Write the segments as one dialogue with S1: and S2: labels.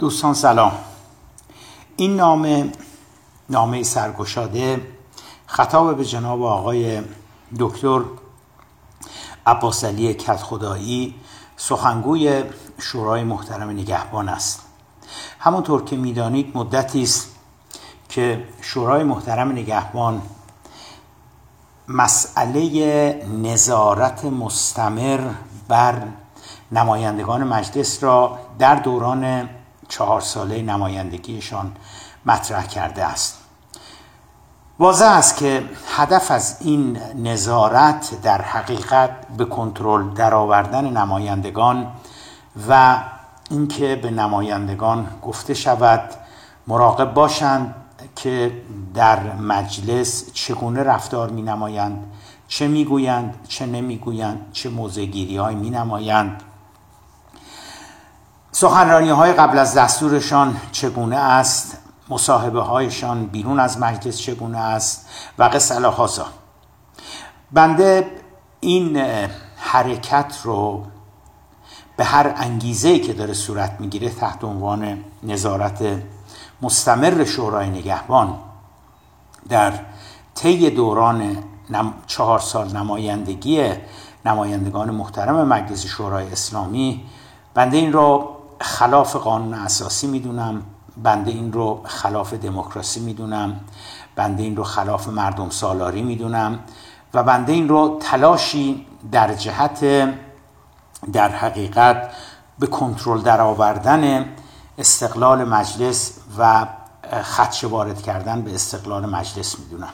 S1: دوستان سلام. این نامه نامه سرگشاده خطاب به جناب آقای دکتر عباس علی کت خدایی سخنگوی شورای محترم نگهبان است. همونطور که می‌دانید مدتی است که شورای محترم نگهبان مسئله نظارت مستمر بر نمایندگان مجلس را در دوران چهار ساله نمایندگیشان مطرح کرده است. واضح است که هدف از این نظارت در حقیقت به کنترل درآوردن نمایندگان و اینکه به نمایندگان گفته شود مراقب باشند که در مجلس چگونه رفتار می نمایند چه می‌گویند چه نمی‌گویند چه موزگیری های می نمایند. سخنرانی های قبل از دستورشان چگونه است؟ مصاحبه هایشان بیرون از مجلس چگونه است؟ و قصه هازا بنده این حرکت رو به هر انگیزه که داره صورت می‌گیره تحت عنوان نظارت مستمر شورای نگهبان در طی دوران چهار سال نمایندگی نمایندگان محترم مجلس شورای اسلامی بنده این رو خلاف قانون اساسی می‌دونم بنده این رو خلاف دموکراسی می‌دونم بنده این رو خلاف مردم سالاری می‌دونم و بنده این رو تلاشی در جهت در حقیقت به کنترل درآوردن استقلال مجلس و خدشه وارد کردن به استقلال مجلس می‌دونم.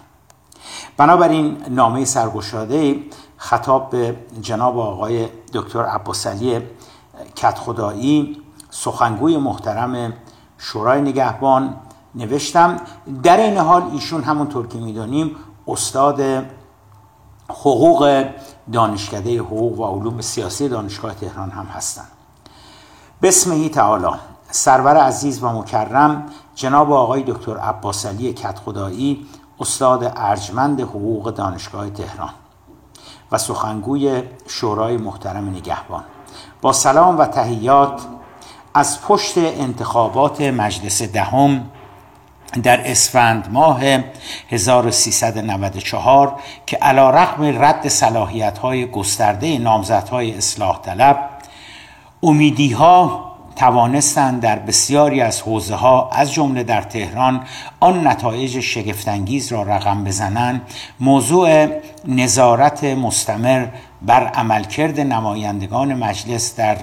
S1: بنابراین نامه سرگشاده خطاب به جناب آقای دکتر عباسعلی کت خدایی سخنگوی محترم شورای نگهبان نوشتم. در این حال ایشون همونطور که می‌دانیم استاد حقوق دانشکده حقوق و علوم سیاسی دانشگاه تهران هم هستند بسمهی تعالی. سرور عزیز و مکرم جناب آقای دکتر عباس علی کتخدایی استاد ارجمند حقوق دانشگاه تهران و سخنگوی شورای محترم نگهبان. با سلام و تحیات از پشت انتخابات مجلس دهم در اسفند ماه 1394 که علا رقم رد صلاحیت های گسترده نامزدهای اصلاح طلب امیدی ها توانستند در بسیاری از حوزه ها از جمله در تهران آن نتایج شگفتانگیز را رقم بزنند. موضوع نظارت مستمر بر عملکرد نمایندگان مجلس در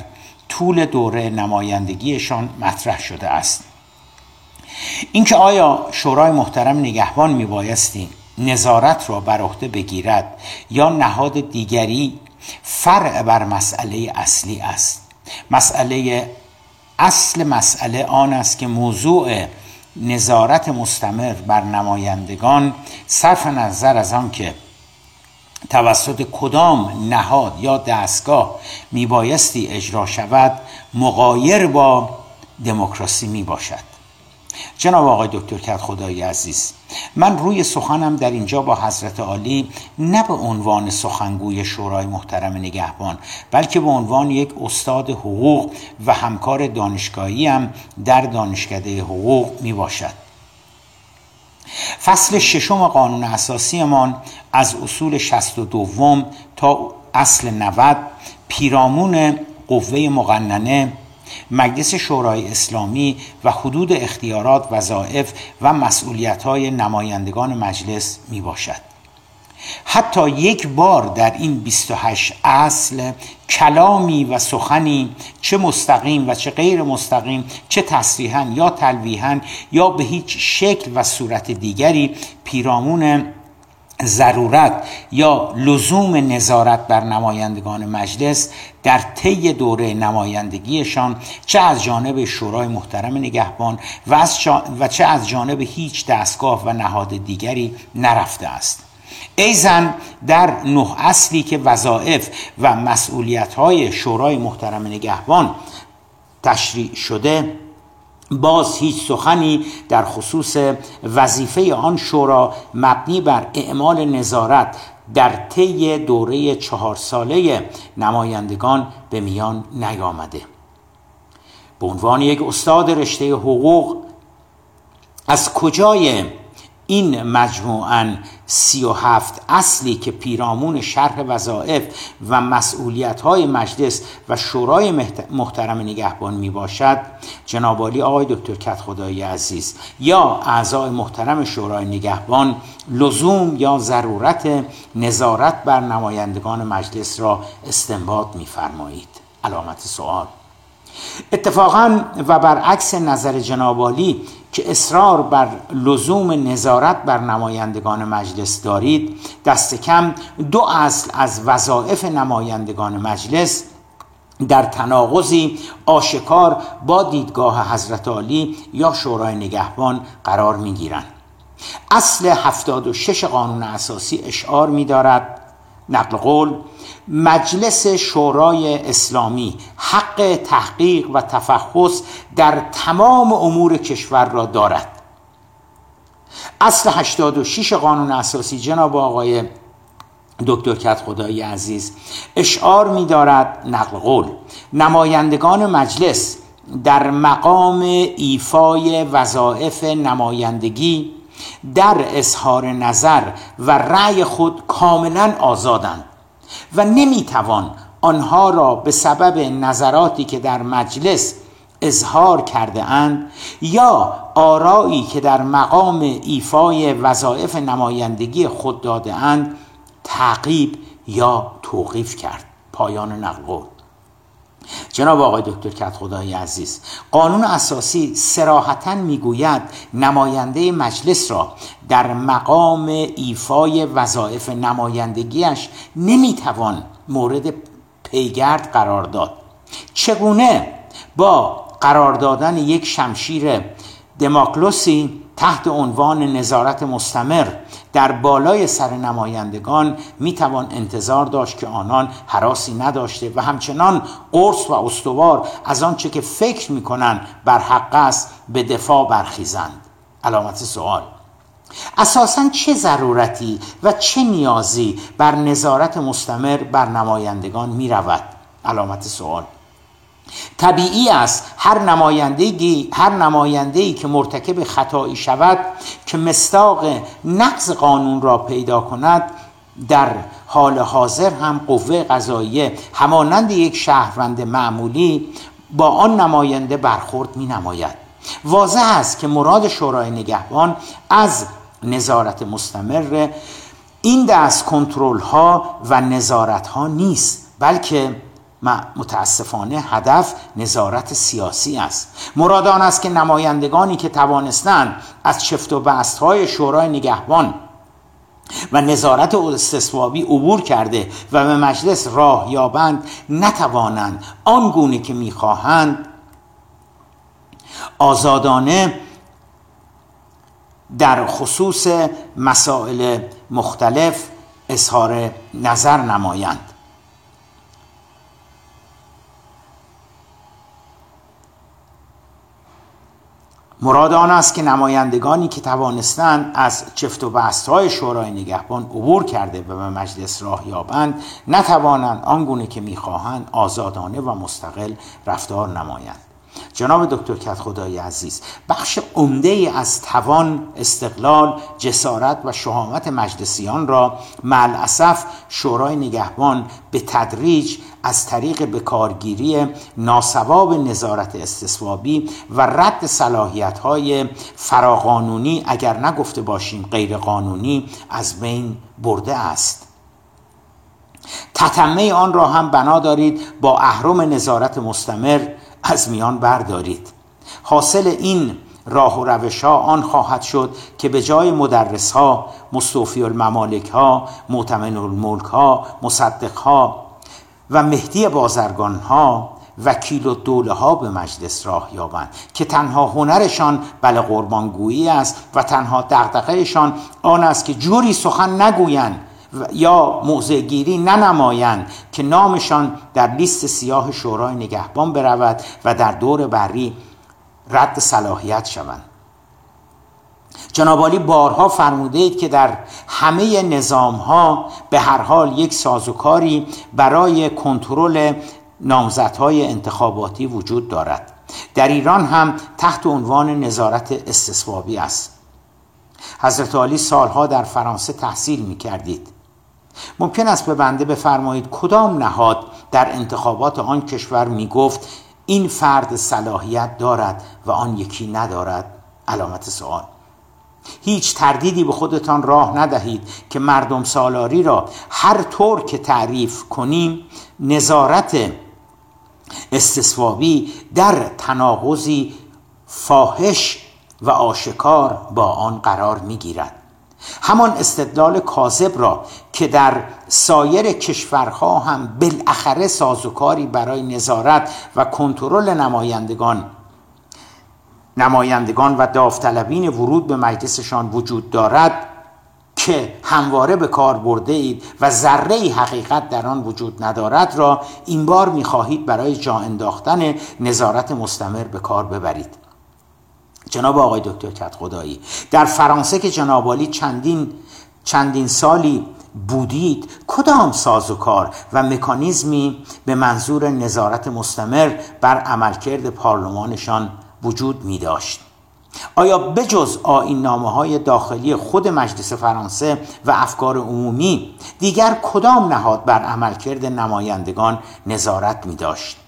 S1: طول دوره نمایندگیشان مطرح شده است. اینکه آیا شورای محترم نگهبان میبایستی نظارت را بر عهده بگیرد یا نهاد دیگری فرع بر مسئله اصلی است. مسئله اصل مسئله آن است که موضوع نظارت مستمر بر نمایندگان صرف نظر از آن که توسط کدام نهاد یا دستگاه میبایستی اجرا شود مقایر با دموکراسی می باشد جناب آقای دکتر کت خدای عزیز من روی سخنم در اینجا با حضرت عالی نه به عنوان سخنگوی شورای محترم نگهبان بلکه به عنوان یک استاد حقوق و همکار دانشگاهی هم در دانشکده حقوق می باشد فصل ششم قانون اساسیمان از اصول شست و دوم تا اصل 90 پیرامون قوه مقننه مجلس شورای اسلامی و حدود اختیارات وظایف و مسئولیت های نمایندگان مجلس می باشد حتی یک بار در این 28 اصل کلامی و سخنی چه مستقیم و چه غیر مستقیم چه تصریحا یا تلویحا یا به هیچ شکل و صورت دیگری پیرامون ضرورت یا لزوم نظارت بر نمایندگان مجلس در طی دوره نمایندگیشان چه از جانب شورای محترم نگهبان و, و چه از جانب هیچ دستگاه و نهاد دیگری نرفته است. ایزن در نه اصلی که وظایف و مسئولیت های شورای محترم نگهبان تشریع شده باز هیچ سخنی در خصوص وظیفه آن شورا مبنی بر اعمال نظارت در طی دوره چهار ساله نمایندگان به میان نیامده. به عنوان یک استاد رشته حقوق از کجای این مجموعا سی و هفت اصلی که پیرامون شرح وظائف و مسئولیت های مجلس و شورای محترم نگهبان می باشد جنابالی آقای دکتر کت خدایی عزیز یا اعضای محترم شورای نگهبان لزوم یا ضرورت نظارت بر نمایندگان مجلس را استنباط میفرمایید. علامت سوال اتفاقا و برعکس نظر جنابالی که اصرار بر لزوم نظارت بر نمایندگان مجلس دارید دست کم دو اصل از وظایف نمایندگان مجلس در تناقضی آشکار با دیدگاه حضرت علی یا شورای نگهبان قرار می گیرند اصل 76 قانون اساسی اشعار می دارد نقل قول مجلس شورای اسلامی حق تحقیق و تفحص در تمام امور کشور را دارد. اصل 86 قانون اساسی جناب آقای دکتر کت خدایی عزیز اشعار می دارد نقل قول. نمایندگان مجلس در مقام ایفای وظایف نمایندگی در اظهار نظر و رأی خود کاملا آزادند. و نمی‌توان آنها را به سبب نظراتی که در مجلس اظهار کرده اند یا آرایی که در مقام ایفای وظایف نمایندگی خود داده اند تعقیب یا توقیف کرد. پایان نقل جناب آقای دکتر کت خدای عزیز قانون اساسی سراحتا می‌گوید نماینده مجلس را در مقام ایفای وظایف نمایندگیش نمی‌توان مورد پیگرد قرار داد. چگونه؟ با قرار دادن یک شمشیر دماکلوسی تحت عنوان نظارت مستمر در بالای سر نمایندگان می‌توان انتظار داشت که آنان حراسی نداشته و همچنان قرص و استوار از آنچه که فکر می‌کنند بر حق است به دفاع برخیزند. علامت سوال. اساسا چه ضرورتی و چه نیازی بر نظارت مستمر بر نمایندگان می رود؟ علامت سوال. طبیعی است. هر نمایندگی هر نماینده‌ای که مرتکب خطایی شود که مستاق نقض قانون را پیدا کند در حال حاضر هم قوه قضاییه همانند یک شهروند معمولی با آن نماینده برخورد می نماید واضح است که مراد شورای نگهبان از نظارت مستمر این دست کنترل ها و نظارت ها نیست بلکه متاسفانه هدف نظارت سیاسی است. مراد آن است که نمایندگانی که توانستند از چفت و بست های شورای نگهبان و نظارت استثوابی عبور کرده و به مجلس راه یابند نتوانند آنگونه که می‌خواهند آزادانه در خصوص مسائل مختلف اظهار نظر نمایند. مراد آن است که نمایندگانی که توانستند از چفت و بست های شورای نگهبان عبور کرده و به مجلس راه یابند نتوانند آنگونه که می‌خواهند آزادانه و مستقل رفتار نمایند. جناب دکتر کت خدای عزیز بخش عمده از توان استقلال جسارت و شهامت مجلسیان را معلصف شورای نگهبان به تدریج از طریق بکارگیری ناسواب نظارت استصوابی و رد صلاحیت های فراقانونی اگر نگفته باشیم غیرقانونی از بین برده است. تتمه آن را هم بنا دارید با اهرم نظارت مستمر از میان بردارید. حاصل این راه و روش ها آن خواهد شد که به جای مدرس ها مستوفی الممالک ها معتمن الملک ها مصدق ها و مهدی بازرگان ها وکیل و دوله ها به مجلس راه یابند که تنها هنرشان بله قربانگویی است و تنها دغدغهشان آن است که جوری سخن نگویند یا موضع گیری ننمایند که نامشان در لیست سیاه شورای نگهبان برود و در دور بری رد صلاحیت شوند. جنابالی بارها فرموده اید که در همه نظام ها به هر حال یک سازوکاری برای کنترل نامزدهای انتخاباتی وجود دارد. در ایران هم تحت عنوان نظارت استصوابی است. حضرت علی سالها در فرانسه تحصیل می کردید ممکن است به بنده بفرمایید کدام نهاد در انتخابات آن کشور می گفت این فرد صلاحیت دارد و آن یکی ندارد؟ علامت سوال. هیچ تردیدی به خودتان راه ندهید که مردم سالاری را هر طور که تعریف کنیم نظارت استصوابی در تناقضی فاحش و آشکار با آن قرار می گیرد همان استدلال کاذب را که در سایر کشورها هم بالاخره سازوکاری برای نظارت و کنترل نمایندگان نمایندگان و داوطلبین ورود به مجلسشان وجود دارد که همواره به کار برده اید و ذره حقیقت در آن وجود ندارد را این بار می‌خواهید برای جا انداختن نظارت مستمر به کار ببرید. جناب آقای دکتر کت خدایی در فرانسه که جناب چندین چندین سالی بودید کدام سازوکار و مکانیزمی به منظور نظارت مستمر بر عملکرد پارلمانشان وجود می داشت آیا بجز آین نامه های داخلی خود مجلس فرانسه و افکار عمومی دیگر کدام نهاد بر عملکرد نمایندگان نظارت می داشت؟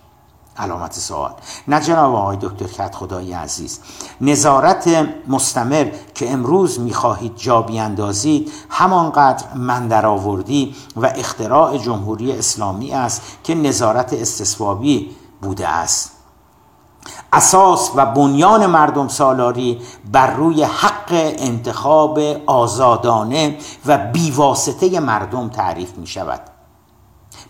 S1: علامت سوال. نه جناب آقای دکتر کت خدای عزیز. نظارت مستمر که امروز می‌خواهید جا بیاندازید همانقدر من آوردی و اختراع جمهوری اسلامی است که نظارت استثوابی بوده است. اساس و بنیان مردم سالاری بر روی حق انتخاب آزادانه و بیواسطه مردم تعریف می شود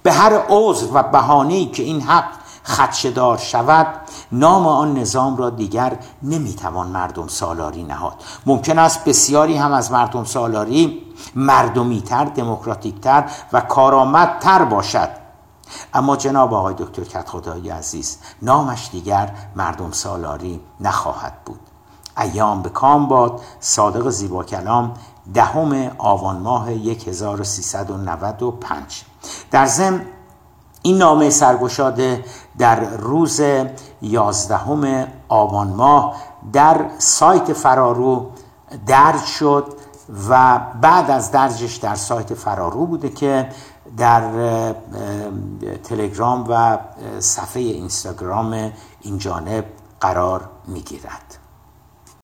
S1: به هر عضو و بهانه‌ای که این حق خدشدار شود نام آن نظام را دیگر نمی‌توان مردم سالاری نهاد. ممکن است بسیاری هم از مردم سالاری مردمیتر دموکراتیکتر و کارآمدتر باشد. اما جناب آقای دکتر کت خدایی عزیز نامش دیگر مردم سالاری نخواهد بود. ایام به کام باد صادق زیبا کلام دهم آوان ماه 1395 در ضمن این نامه سرگشاده در روز یازدهم آبان ماه در سایت فرارو درج شد و بعد از درجش در سایت فرارو بوده که در تلگرام و صفحه اینستاگرام این جانب قرار می گیرد